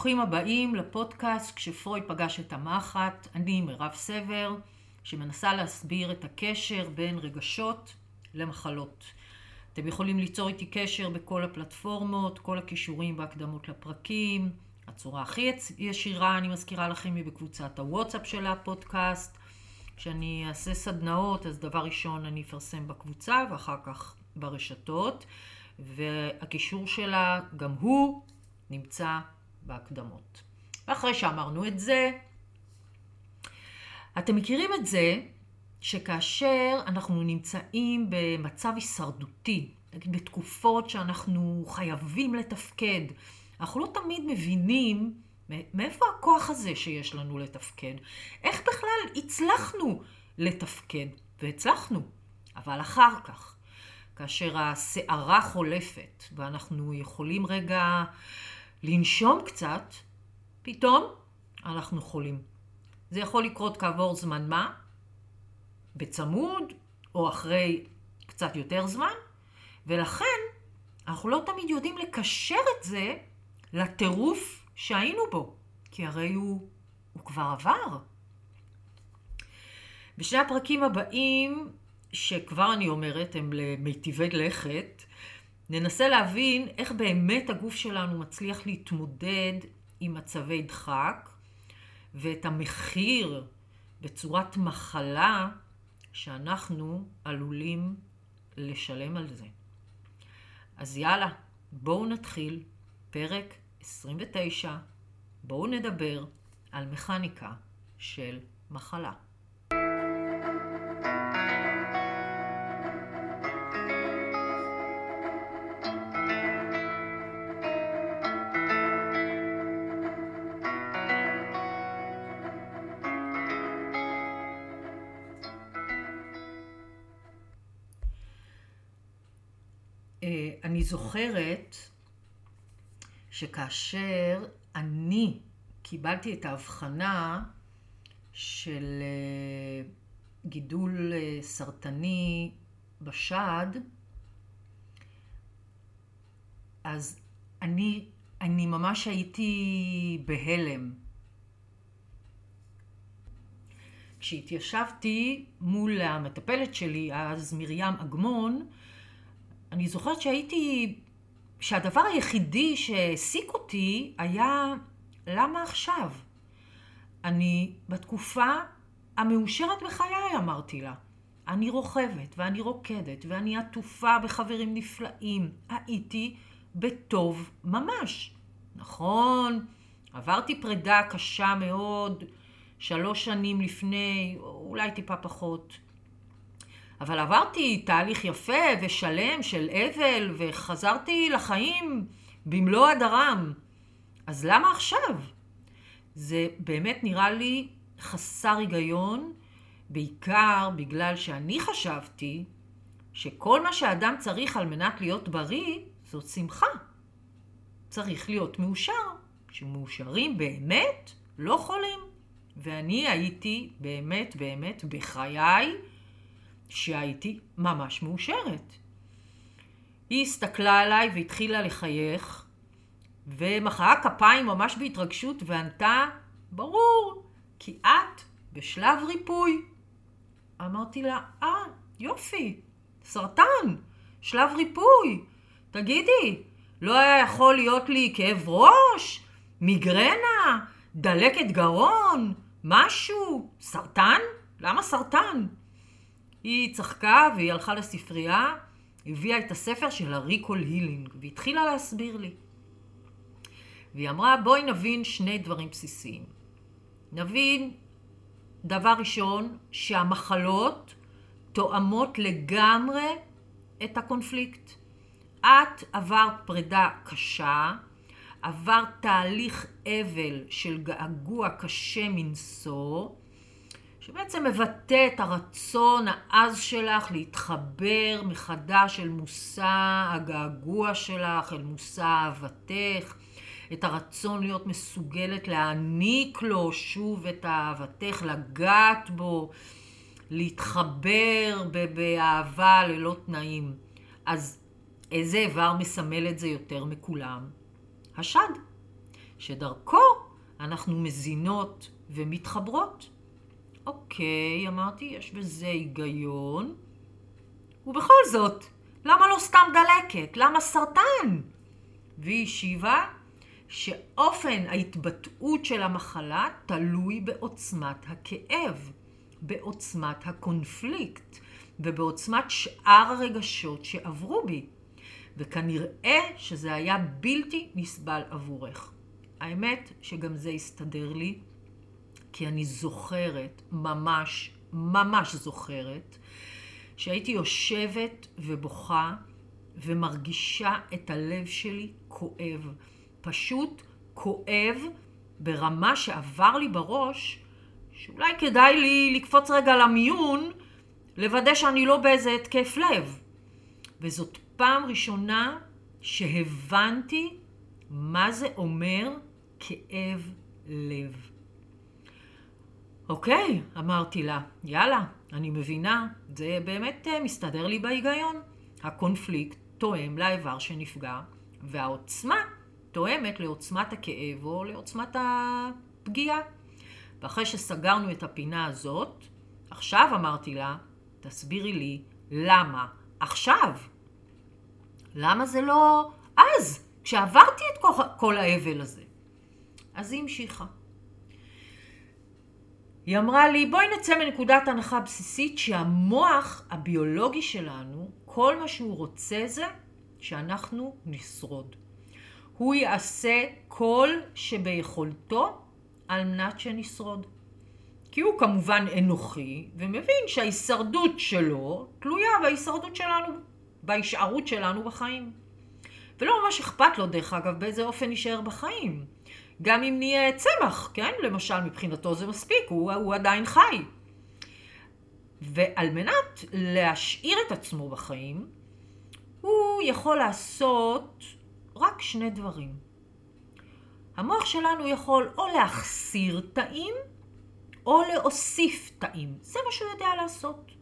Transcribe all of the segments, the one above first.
ברוכים הבאים לפודקאסט כשפרויד פגש את המחט. אני מירב סבר, שמנסה להסביר את הקשר בין רגשות למחלות. אתם יכולים ליצור איתי קשר בכל הפלטפורמות, כל הכישורים והקדמות לפרקים. הצורה הכי ישירה, אני מזכירה לכם, היא בקבוצת הוואטסאפ של הפודקאסט. כשאני אעשה סדנאות, אז דבר ראשון אני אפרסם בקבוצה ואחר כך ברשתות. והקישור שלה, גם הוא, נמצא בהקדמות. ואחרי שאמרנו את זה, אתם מכירים את זה שכאשר אנחנו נמצאים במצב הישרדותי, נגיד בתקופות שאנחנו חייבים לתפקד, אנחנו לא תמיד מבינים מאיפה הכוח הזה שיש לנו לתפקד. איך בכלל הצלחנו לתפקד? והצלחנו, אבל אחר כך, כאשר הסערה חולפת ואנחנו יכולים רגע לנשום קצת, פתאום אנחנו חולים. זה יכול לקרות כעבור זמן מה, בצמוד או אחרי קצת יותר זמן, ולכן אנחנו לא תמיד יודעים לקשר את זה לטירוף שהיינו בו, כי הרי הוא, הוא כבר עבר. בשני הפרקים הבאים, שכבר אני אומרת, הם למיטיבי לכת, ננסה להבין איך באמת הגוף שלנו מצליח להתמודד עם מצבי דחק ואת המחיר בצורת מחלה שאנחנו עלולים לשלם על זה. אז יאללה, בואו נתחיל פרק 29, בואו נדבר על מכניקה של מחלה. זוכרת שכאשר אני קיבלתי את ההבחנה של אה, גידול אה, סרטני בשד, אז אני, אני ממש הייתי בהלם. כשהתיישבתי מול המטפלת שלי, אז מרים אגמון, אני זוכרת שהייתי, שהדבר היחידי שהעסיק אותי היה למה עכשיו? אני בתקופה המאושרת בחיי, אמרתי לה. אני רוכבת ואני רוקדת ואני עטופה בחברים נפלאים. הייתי בטוב ממש. נכון, עברתי פרידה קשה מאוד, שלוש שנים לפני, אולי טיפה פחות. אבל עברתי תהליך יפה ושלם של אבל, וחזרתי לחיים במלוא הדרם. אז למה עכשיו? זה באמת נראה לי חסר היגיון, בעיקר בגלל שאני חשבתי שכל מה שאדם צריך על מנת להיות בריא זאת שמחה. צריך להיות מאושר. כשמאושרים באמת, לא חולים. ואני הייתי באמת באמת בחיי שהייתי ממש מאושרת. היא הסתכלה עליי והתחילה לחייך, ומחאה כפיים ממש בהתרגשות וענתה, ברור, כי את בשלב ריפוי. אמרתי לה, אה, יופי, סרטן, שלב ריפוי. תגידי, לא היה יכול להיות לי כאב ראש, מיגרנה, דלקת גרון, משהו, סרטן? למה סרטן? היא צחקה והיא הלכה לספרייה, הביאה את הספר של הריקול הילינג והתחילה להסביר לי. והיא אמרה, בואי נבין שני דברים בסיסיים. נבין, דבר ראשון, שהמחלות תואמות לגמרי את הקונפליקט. את עברת פרידה קשה, עברת תהליך אבל של געגוע קשה מנשוא, שבעצם מבטא את הרצון העז שלך להתחבר מחדש אל מושא הגעגוע שלך, אל מושא אהבתך, את הרצון להיות מסוגלת להעניק לו שוב את אהבתך, לגעת בו, להתחבר באהבה ללא תנאים. אז איזה איבר מסמל את זה יותר מכולם? השד. שדרכו אנחנו מזינות ומתחברות. אוקיי, אמרתי, יש בזה היגיון. ובכל זאת, למה לא סתם דלקת? למה סרטן? והיא השיבה שאופן ההתבטאות של המחלה תלוי בעוצמת הכאב, בעוצמת הקונפליקט ובעוצמת שאר הרגשות שעברו בי. וכנראה שזה היה בלתי נסבל עבורך. האמת שגם זה הסתדר לי, כי אני זוכרת, ממש, ממש זוכרת, שהייתי יושבת ובוכה ומרגישה את הלב שלי כואב. פשוט כואב ברמה שעבר לי בראש, שאולי כדאי לי לקפוץ רגע למיון, לוודא שאני לא באיזה התקף לב. וזאת פעם ראשונה שהבנתי מה זה אומר כאב לב. אוקיי, אמרתי לה, יאללה, אני מבינה, זה באמת אה, מסתדר לי בהיגיון. הקונפליקט תואם לאיבר שנפגע, והעוצמה תואמת לעוצמת הכאב או לעוצמת הפגיעה. ואחרי שסגרנו את הפינה הזאת, עכשיו אמרתי לה, תסבירי לי למה עכשיו. למה זה לא אז, כשעברתי את כל האבל הזה? אז היא המשיכה. היא אמרה לי, בואי נצא מנקודת הנחה בסיסית שהמוח הביולוגי שלנו, כל מה שהוא רוצה זה שאנחנו נשרוד. הוא יעשה כל שביכולתו על מנת שנשרוד. כי הוא כמובן אנוכי, ומבין שההישרדות שלו תלויה בהישרדות שלנו, בהישארות שלנו בחיים. ולא ממש אכפת לו, דרך אגב, באיזה אופן נשאר בחיים. גם אם נהיה צמח, כן? למשל, מבחינתו זה מספיק, הוא, הוא עדיין חי. ועל מנת להשאיר את עצמו בחיים, הוא יכול לעשות רק שני דברים. המוח שלנו יכול או להחסיר תאים, או להוסיף תאים. זה מה שהוא יודע לעשות.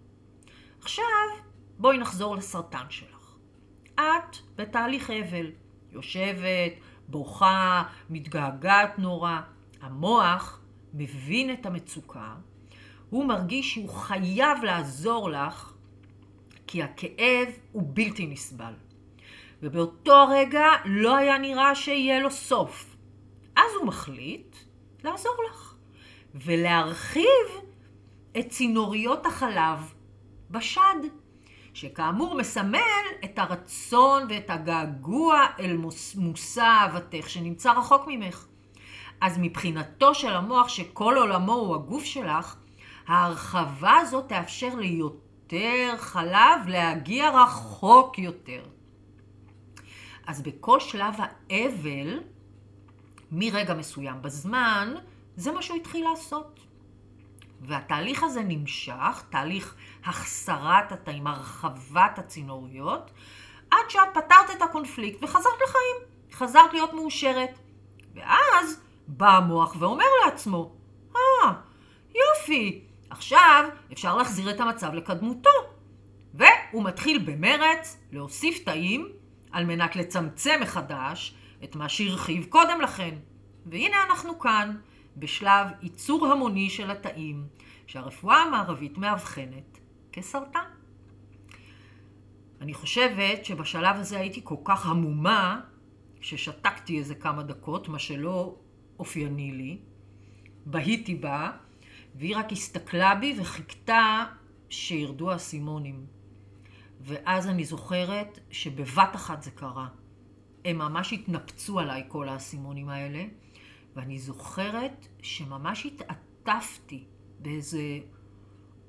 עכשיו, בואי נחזור לסרטן שלך. את בתהליך אבל. יושבת, בוכה, מתגעגעת נורא. המוח מבין את המצוקה, הוא מרגיש שהוא חייב לעזור לך, כי הכאב הוא בלתי נסבל. ובאותו הרגע לא היה נראה שיהיה לו סוף. אז הוא מחליט לעזור לך ולהרחיב את צינוריות החלב בשד, שכאמור מסמל את הרצון ואת הגעגוע אל מושא אהבתך שנמצא רחוק ממך. אז מבחינתו של המוח שכל עולמו הוא הגוף שלך, ההרחבה הזאת תאפשר ליותר חלב להגיע רחוק יותר. אז בכל שלב האבל, מרגע מסוים בזמן, זה מה שהוא התחיל לעשות. והתהליך הזה נמשך, תהליך החסרת התאים, הרחבת הצינוריות, עד שאת פתרת את הקונפליקט וחזרת לחיים. חזרת להיות מאושרת. ואז בא המוח ואומר לעצמו, אה, ah, יופי, עכשיו אפשר להחזיר את המצב לקדמותו. והוא מתחיל במרץ להוסיף תאים על מנת לצמצם מחדש את מה שהרחיב קודם לכן. והנה אנחנו כאן, בשלב ייצור המוני של התאים, שהרפואה המערבית מאבחנת כסרטן. אני חושבת שבשלב הזה הייתי כל כך המומה, ששתקתי איזה כמה דקות, מה שלא אופייני לי. בהיתי בה, והיא רק הסתכלה בי וחיכתה שירדו האסימונים. ואז אני זוכרת שבבת אחת זה קרה. הם ממש התנפצו עליי, כל האסימונים האלה, ואני זוכרת שממש התעטפתי באיזה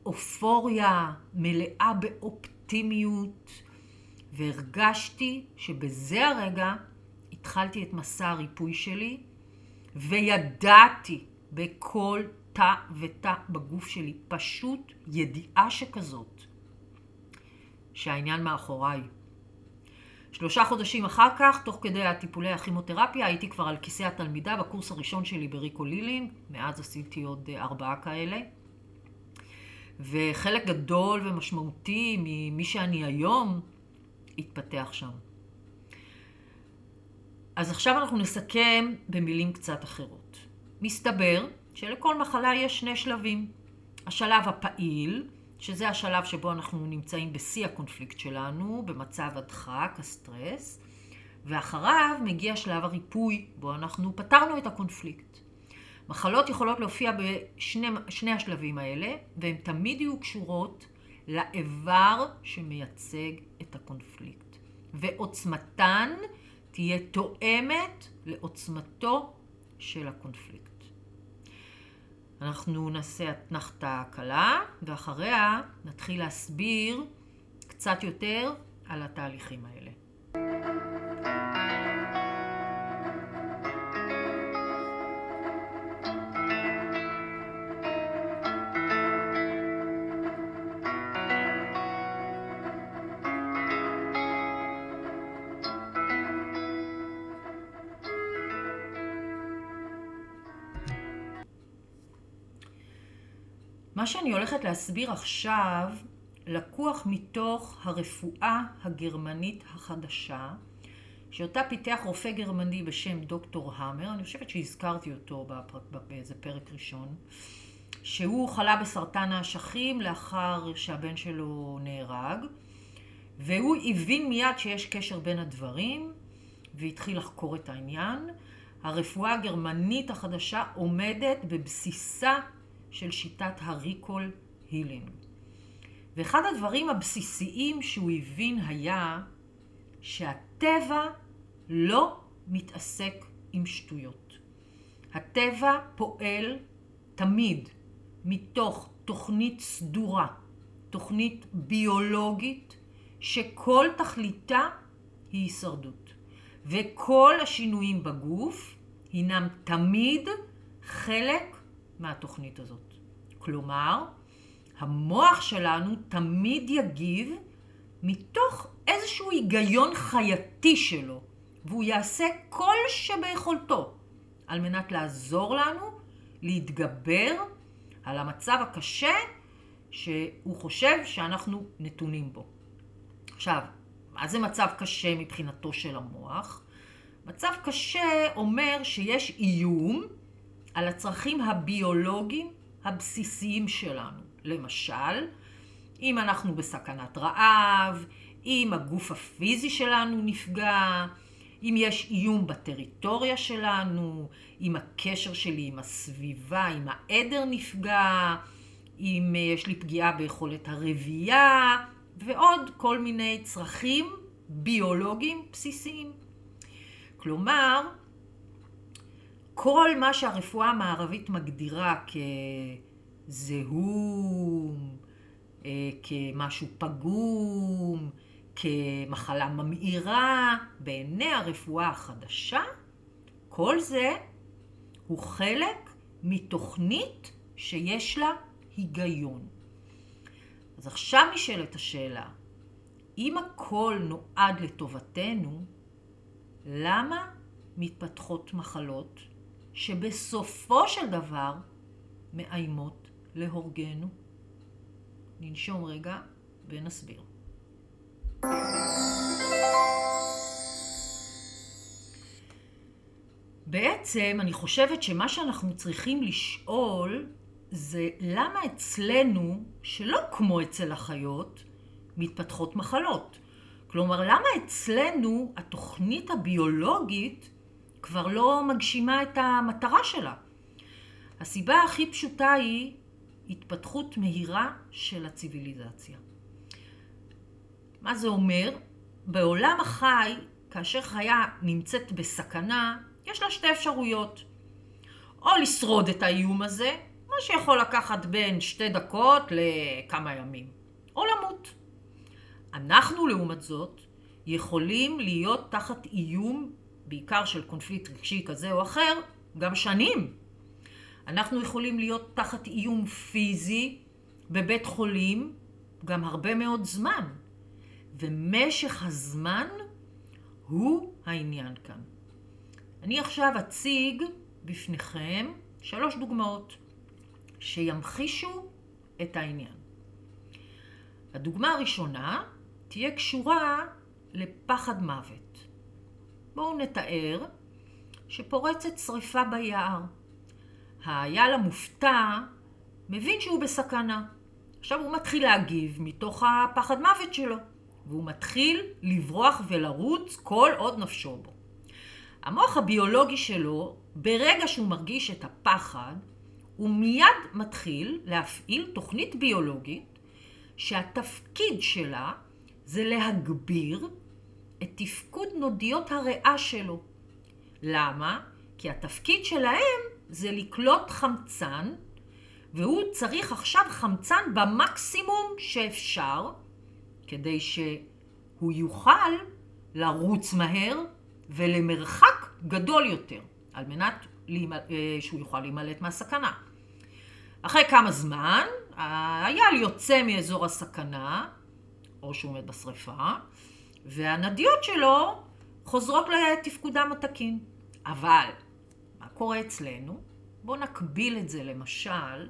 אופוריה מלאה באופטימיות, והרגשתי שבזה הרגע התחלתי את מסע הריפוי שלי, וידעתי בכל תא ותא בגוף שלי, פשוט ידיעה שכזאת, שהעניין מאחוריי. שלושה חודשים אחר כך, תוך כדי הטיפולי הכימותרפיה, הייתי כבר על כיסא התלמידה בקורס הראשון שלי בריקו לילין, מאז עשיתי עוד אה, ארבעה כאלה. וחלק גדול ומשמעותי ממי שאני היום, התפתח שם. אז עכשיו אנחנו נסכם במילים קצת אחרות. מסתבר שלכל מחלה יש שני שלבים. השלב הפעיל, שזה השלב שבו אנחנו נמצאים בשיא הקונפליקט שלנו, במצב הדחק, הסטרס, ואחריו מגיע שלב הריפוי, בו אנחנו פתרנו את הקונפליקט. מחלות יכולות להופיע בשני השלבים האלה, והן תמיד יהיו קשורות לאיבר שמייצג את הקונפליקט. ועוצמתן תהיה תואמת לעוצמתו של הקונפליקט. אנחנו נעשה אתנחתה קלה, ואחריה נתחיל להסביר קצת יותר על התהליכים האלה. שאני הולכת להסביר עכשיו לקוח מתוך הרפואה הגרמנית החדשה, שאותה פיתח רופא גרמני בשם דוקטור המר, אני חושבת שהזכרתי אותו באיזה פרק ראשון, שהוא חלה בסרטן האשכים לאחר שהבן שלו נהרג, והוא הבין מיד שיש קשר בין הדברים, והתחיל לחקור את העניין. הרפואה הגרמנית החדשה עומדת בבסיסה של שיטת הריקול הילינג. ואחד הדברים הבסיסיים שהוא הבין היה שהטבע לא מתעסק עם שטויות. הטבע פועל תמיד מתוך תוכנית סדורה, תוכנית ביולוגית, שכל תכליתה היא הישרדות. וכל השינויים בגוף הינם תמיד חלק מהתוכנית הזאת. כלומר, המוח שלנו תמיד יגיב מתוך איזשהו היגיון חייתי שלו, והוא יעשה כל שביכולתו על מנת לעזור לנו להתגבר על המצב הקשה שהוא חושב שאנחנו נתונים בו. עכשיו, מה זה מצב קשה מבחינתו של המוח? מצב קשה אומר שיש איום על הצרכים הביולוגיים הבסיסיים שלנו. למשל, אם אנחנו בסכנת רעב, אם הגוף הפיזי שלנו נפגע, אם יש איום בטריטוריה שלנו, אם הקשר שלי עם הסביבה, עם העדר נפגע, אם יש לי פגיעה ביכולת הרבייה, ועוד כל מיני צרכים ביולוגיים בסיסיים. כלומר, כל מה שהרפואה המערבית מגדירה כזהום, אה, כמשהו פגום, כמחלה ממאירה, בעיני הרפואה החדשה, כל זה הוא חלק מתוכנית שיש לה היגיון. אז עכשיו נשאלת השאלה, אם הכל נועד לטובתנו, למה מתפתחות מחלות שבסופו של דבר מאיימות להורגנו. ננשום רגע ונסביר. בעצם אני חושבת שמה שאנחנו צריכים לשאול זה למה אצלנו, שלא כמו אצל החיות, מתפתחות מחלות. כלומר, למה אצלנו התוכנית הביולוגית כבר לא מגשימה את המטרה שלה. הסיבה הכי פשוטה היא התפתחות מהירה של הציוויליזציה. מה זה אומר? בעולם החי, כאשר חיה נמצאת בסכנה, יש לה שתי אפשרויות. או לשרוד את האיום הזה, מה שיכול לקחת בין שתי דקות לכמה ימים, או למות. אנחנו, לעומת זאת, יכולים להיות תחת איום בעיקר של קונפליקט רגשי כזה או אחר, גם שנים. אנחנו יכולים להיות תחת איום פיזי בבית חולים גם הרבה מאוד זמן. ומשך הזמן הוא העניין כאן. אני עכשיו אציג בפניכם שלוש דוגמאות שימחישו את העניין. הדוגמה הראשונה תהיה קשורה לפחד מוות. בואו נתאר שפורצת שריפה ביער. האייל המופתע מבין שהוא בסכנה. עכשיו הוא מתחיל להגיב מתוך הפחד מוות שלו, והוא מתחיל לברוח ולרוץ כל עוד נפשו בו. המוח הביולוגי שלו, ברגע שהוא מרגיש את הפחד, הוא מיד מתחיל להפעיל תוכנית ביולוגית שהתפקיד שלה זה להגביר את תפקוד נודיות הריאה שלו. למה? כי התפקיד שלהם זה לקלוט חמצן, והוא צריך עכשיו חמצן במקסימום שאפשר, כדי שהוא יוכל לרוץ מהר ולמרחק גדול יותר, על מנת אה, שהוא יוכל להימלט מהסכנה. אחרי כמה זמן, האייל יוצא מאזור הסכנה, או שהוא עומד בשריפה, והנדיות שלו חוזרות לתפקודם התקין. אבל, מה קורה אצלנו? בואו נקביל את זה למשל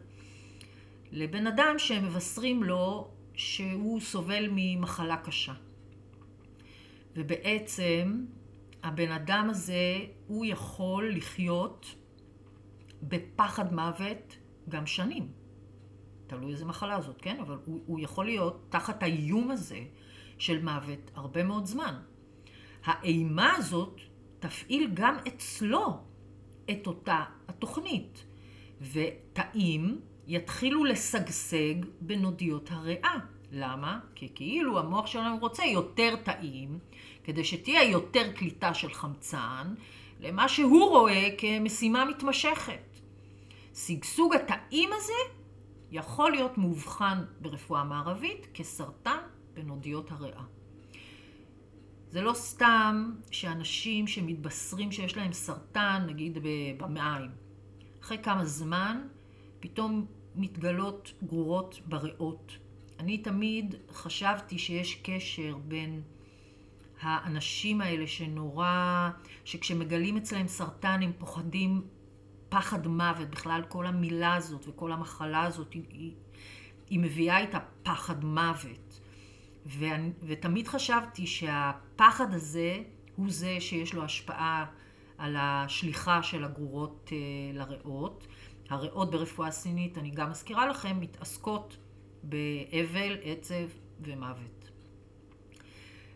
לבן אדם שהם מבשרים לו שהוא סובל ממחלה קשה. ובעצם הבן אדם הזה, הוא יכול לחיות בפחד מוות גם שנים. תלוי איזה מחלה זאת, כן? אבל הוא, הוא יכול להיות תחת האיום הזה של מוות הרבה מאוד זמן. האימה הזאת תפעיל גם אצלו את אותה התוכנית, ותאים יתחילו לשגשג בנודיות הריאה. למה? כי כאילו המוח שלנו רוצה יותר תאים, כדי שתהיה יותר קליטה של חמצן, למה שהוא רואה כמשימה מתמשכת. שגשוג התאים הזה יכול להיות מאובחן ברפואה מערבית כסרטן בנודיות הריאה. זה לא סתם שאנשים שמתבשרים שיש להם סרטן, נגיד במעיים, אחרי כמה זמן פתאום מתגלות גרורות בריאות. אני תמיד חשבתי שיש קשר בין האנשים האלה שנורא, שכשמגלים אצלם סרטן הם פוחדים פחד מוות, בכלל כל המילה הזאת וכל המחלה הזאת היא, היא, היא מביאה איתה פחד מוות. ואני, ותמיד חשבתי שהפחד הזה הוא זה שיש לו השפעה על השליחה של הגרורות אה, לריאות. הריאות ברפואה סינית, אני גם מזכירה לכם, מתעסקות באבל, עצב ומוות.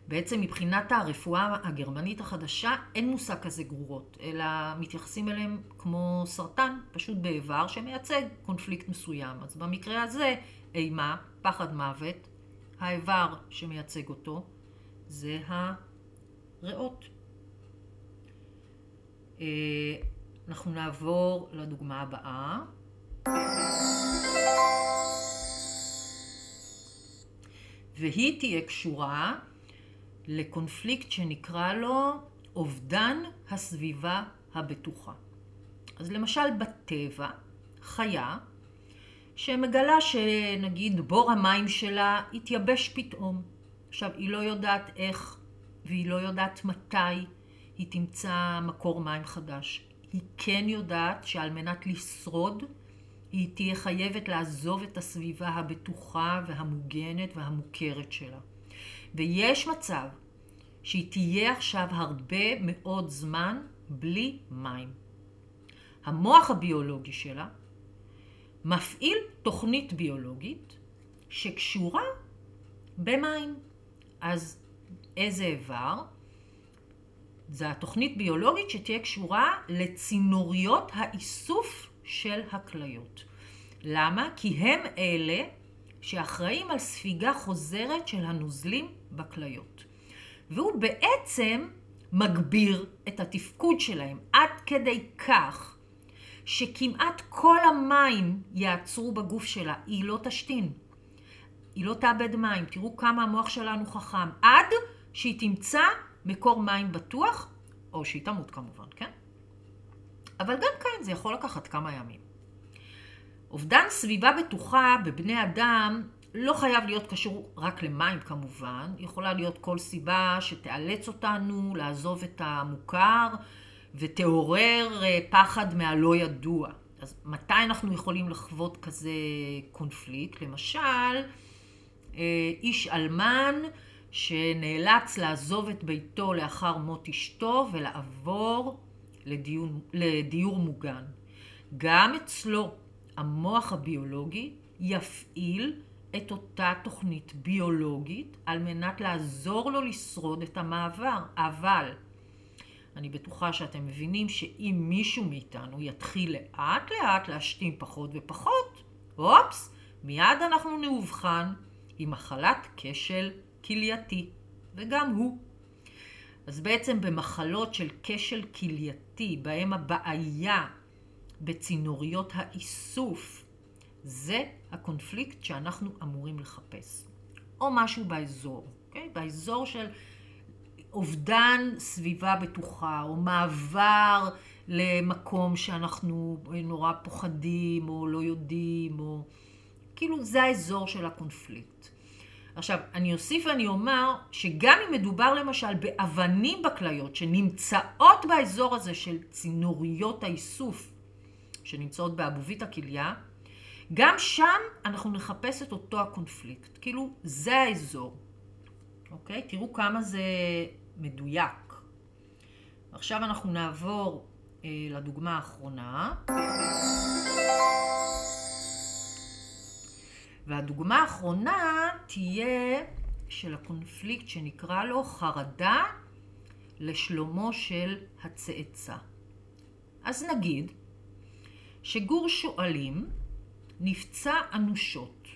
בעצם מבחינת הרפואה הגרמנית החדשה אין מושג כזה גרורות, אלא מתייחסים אליהם כמו סרטן, פשוט באיבר שמייצג קונפליקט מסוים. אז במקרה הזה אימה, פחד מוות, האיבר שמייצג אותו זה הריאות. אה, אנחנו נעבור לדוגמה הבאה. והיא תהיה קשורה לקונפליקט שנקרא לו אובדן הסביבה הבטוחה. אז למשל בטבע, חיה שמגלה שנגיד בור המים שלה התייבש פתאום. עכשיו, היא לא יודעת איך והיא לא יודעת מתי היא תמצא מקור מים חדש. היא כן יודעת שעל מנת לשרוד, היא תהיה חייבת לעזוב את הסביבה הבטוחה והמוגנת והמוכרת שלה. ויש מצב שהיא תהיה עכשיו הרבה מאוד זמן בלי מים. המוח הביולוגי שלה מפעיל תוכנית ביולוגית שקשורה במים. אז איזה איבר? זה התוכנית ביולוגית שתהיה קשורה לצינוריות האיסוף של הכליות. למה? כי הם אלה שאחראים על ספיגה חוזרת של הנוזלים בכליות. והוא בעצם מגביר את התפקוד שלהם עד כדי כך שכמעט כל המים יעצרו בגוף שלה, היא לא תשתין. היא לא תאבד מים. תראו כמה המוח שלנו חכם. עד שהיא תמצא מקור מים בטוח, או שהיא תמות כמובן, כן? אבל גם כאן זה יכול לקחת כמה ימים. אובדן סביבה בטוחה בבני אדם לא חייב להיות קשור רק למים כמובן, יכולה להיות כל סיבה שתאלץ אותנו לעזוב את המוכר ותעורר אה, פחד מהלא ידוע. אז מתי אנחנו יכולים לחוות כזה קונפליקט? למשל, אה, איש אלמן שנאלץ לעזוב את ביתו לאחר מות אשתו ולעבור לדיור, לדיור מוגן. גם אצלו המוח הביולוגי יפעיל את אותה תוכנית ביולוגית על מנת לעזור לו לשרוד את המעבר. אבל אני בטוחה שאתם מבינים שאם מישהו מאיתנו יתחיל לאט לאט להשתין פחות ופחות, אופס, מיד אנחנו נאובחן עם מחלת כשל כלייתי, וגם הוא. אז בעצם במחלות של כשל כלייתי, בהם הבעיה בצינוריות האיסוף, זה הקונפליקט שאנחנו אמורים לחפש. או משהו באזור? אוקיי? באזור של אובדן סביבה בטוחה, או מעבר למקום שאנחנו נורא פוחדים, או לא יודעים, או... כאילו זה האזור של הקונפליקט. עכשיו, אני אוסיף ואני אומר שגם אם מדובר למשל באבנים בכליות שנמצאות באזור הזה של צינוריות האיסוף שנמצאות באבובית הכליה, גם שם אנחנו נחפש את אותו הקונפליקט. כאילו, זה האזור. אוקיי? תראו כמה זה מדויק. עכשיו אנחנו נעבור אה, לדוגמה האחרונה. והדוגמה האחרונה תהיה של הקונפליקט שנקרא לו חרדה לשלומו של הצאצא. אז נגיד שגור שועלים נפצע אנושות,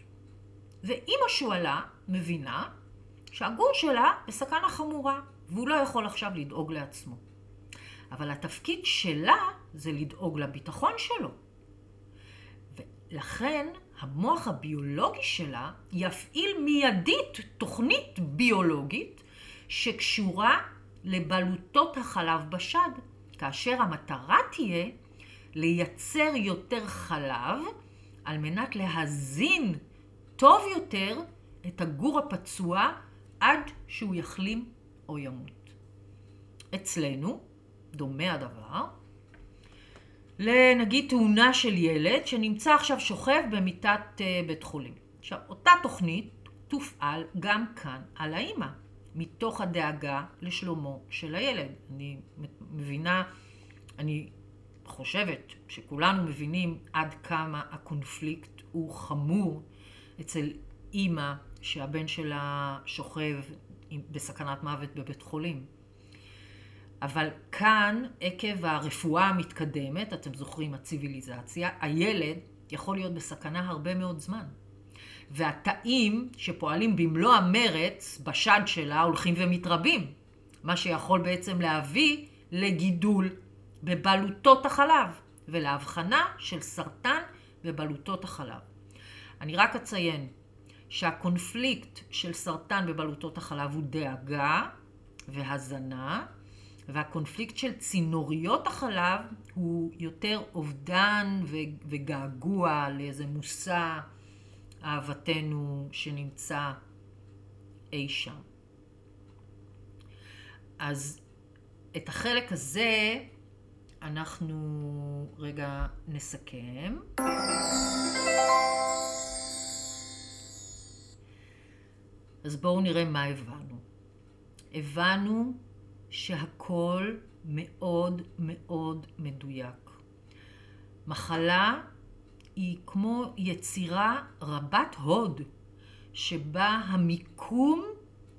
ואימא שועלה מבינה שהגור שלה בסכנה חמורה, והוא לא יכול עכשיו לדאוג לעצמו. אבל התפקיד שלה זה לדאוג לביטחון שלו. ולכן המוח הביולוגי שלה יפעיל מיידית תוכנית ביולוגית שקשורה לבלוטות החלב בשד, כאשר המטרה תהיה לייצר יותר חלב על מנת להזין טוב יותר את הגור הפצוע עד שהוא יחלים או ימות. אצלנו, דומה הדבר, לנגיד תאונה של ילד שנמצא עכשיו שוכב במיטת אה, בית חולים. עכשיו, אותה תוכנית תופעל גם כאן על האימא, מתוך הדאגה לשלומו של הילד. אני מבינה, אני חושבת שכולנו מבינים עד כמה הקונפליקט הוא חמור אצל אימא שהבן שלה שוכב בסכנת מוות בבית חולים. אבל כאן, עקב הרפואה המתקדמת, אתם זוכרים, הציוויליזציה, הילד יכול להיות בסכנה הרבה מאוד זמן. והתאים שפועלים במלוא המרץ בשד שלה הולכים ומתרבים, מה שיכול בעצם להביא לגידול בבלוטות החלב ולהבחנה של סרטן בבלוטות החלב. אני רק אציין שהקונפליקט של סרטן בבלוטות החלב הוא דאגה והזנה, והקונפליקט של צינוריות החלב הוא יותר אובדן וגעגוע לאיזה מושא אהבתנו שנמצא אי שם. אז את החלק הזה אנחנו רגע נסכם. אז בואו נראה מה הבנו. הבנו שהכל מאוד מאוד מדויק. מחלה היא כמו יצירה רבת הוד, שבה המיקום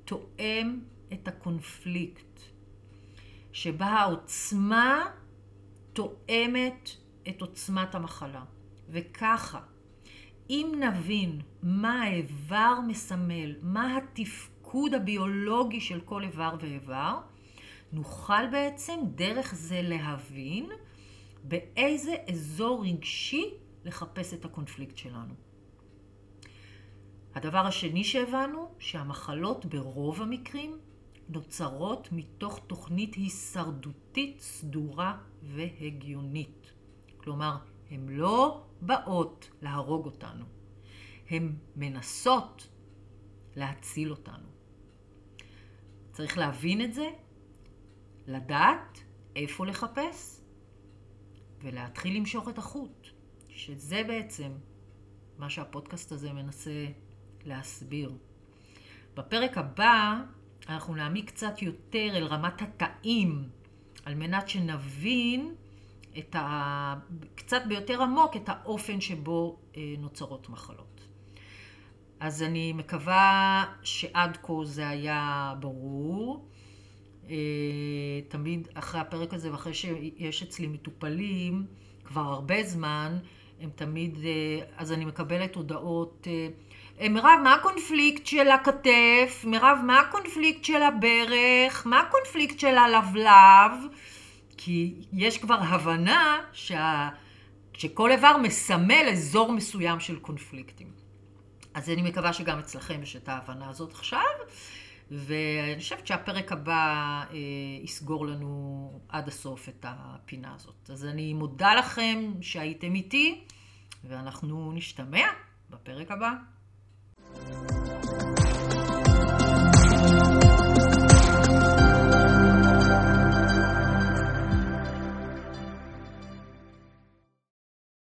תואם את הקונפליקט, שבה העוצמה תואמת את עוצמת המחלה. וככה, אם נבין מה האיבר מסמל, מה התפקוד הביולוגי של כל איבר ואיבר, נוכל בעצם דרך זה להבין באיזה אזור רגשי לחפש את הקונפליקט שלנו. הדבר השני שהבנו, שהמחלות ברוב המקרים נוצרות מתוך תוכנית הישרדותית סדורה והגיונית. כלומר, הן לא באות להרוג אותנו, הן מנסות להציל אותנו. צריך להבין את זה לדעת איפה לחפש ולהתחיל למשוך את החוט, שזה בעצם מה שהפודקאסט הזה מנסה להסביר. בפרק הבא אנחנו נעמיק קצת יותר אל רמת התאים, על מנת שנבין את ה... קצת ביותר עמוק את האופן שבו אה, נוצרות מחלות. אז אני מקווה שעד כה זה היה ברור. אה, תמיד אחרי הפרק הזה ואחרי שיש אצלי מטופלים כבר הרבה זמן, הם תמיד, אה, אז אני מקבלת הודעות, מירב, מה הקונפליקט של הכתף? מירב, מה הקונפליקט של הברך? מה הקונפליקט של הלבלב? כי יש כבר הבנה שה... שכל איבר מסמל אזור מסוים של קונפליקטים. אז אני מקווה שגם אצלכם יש את ההבנה הזאת עכשיו, ואני חושבת שהפרק הבא אה, יסגור לנו עד הסוף את הפינה הזאת. אז אני מודה לכם שהייתם איתי, ואנחנו נשתמע בפרק הבא. thank you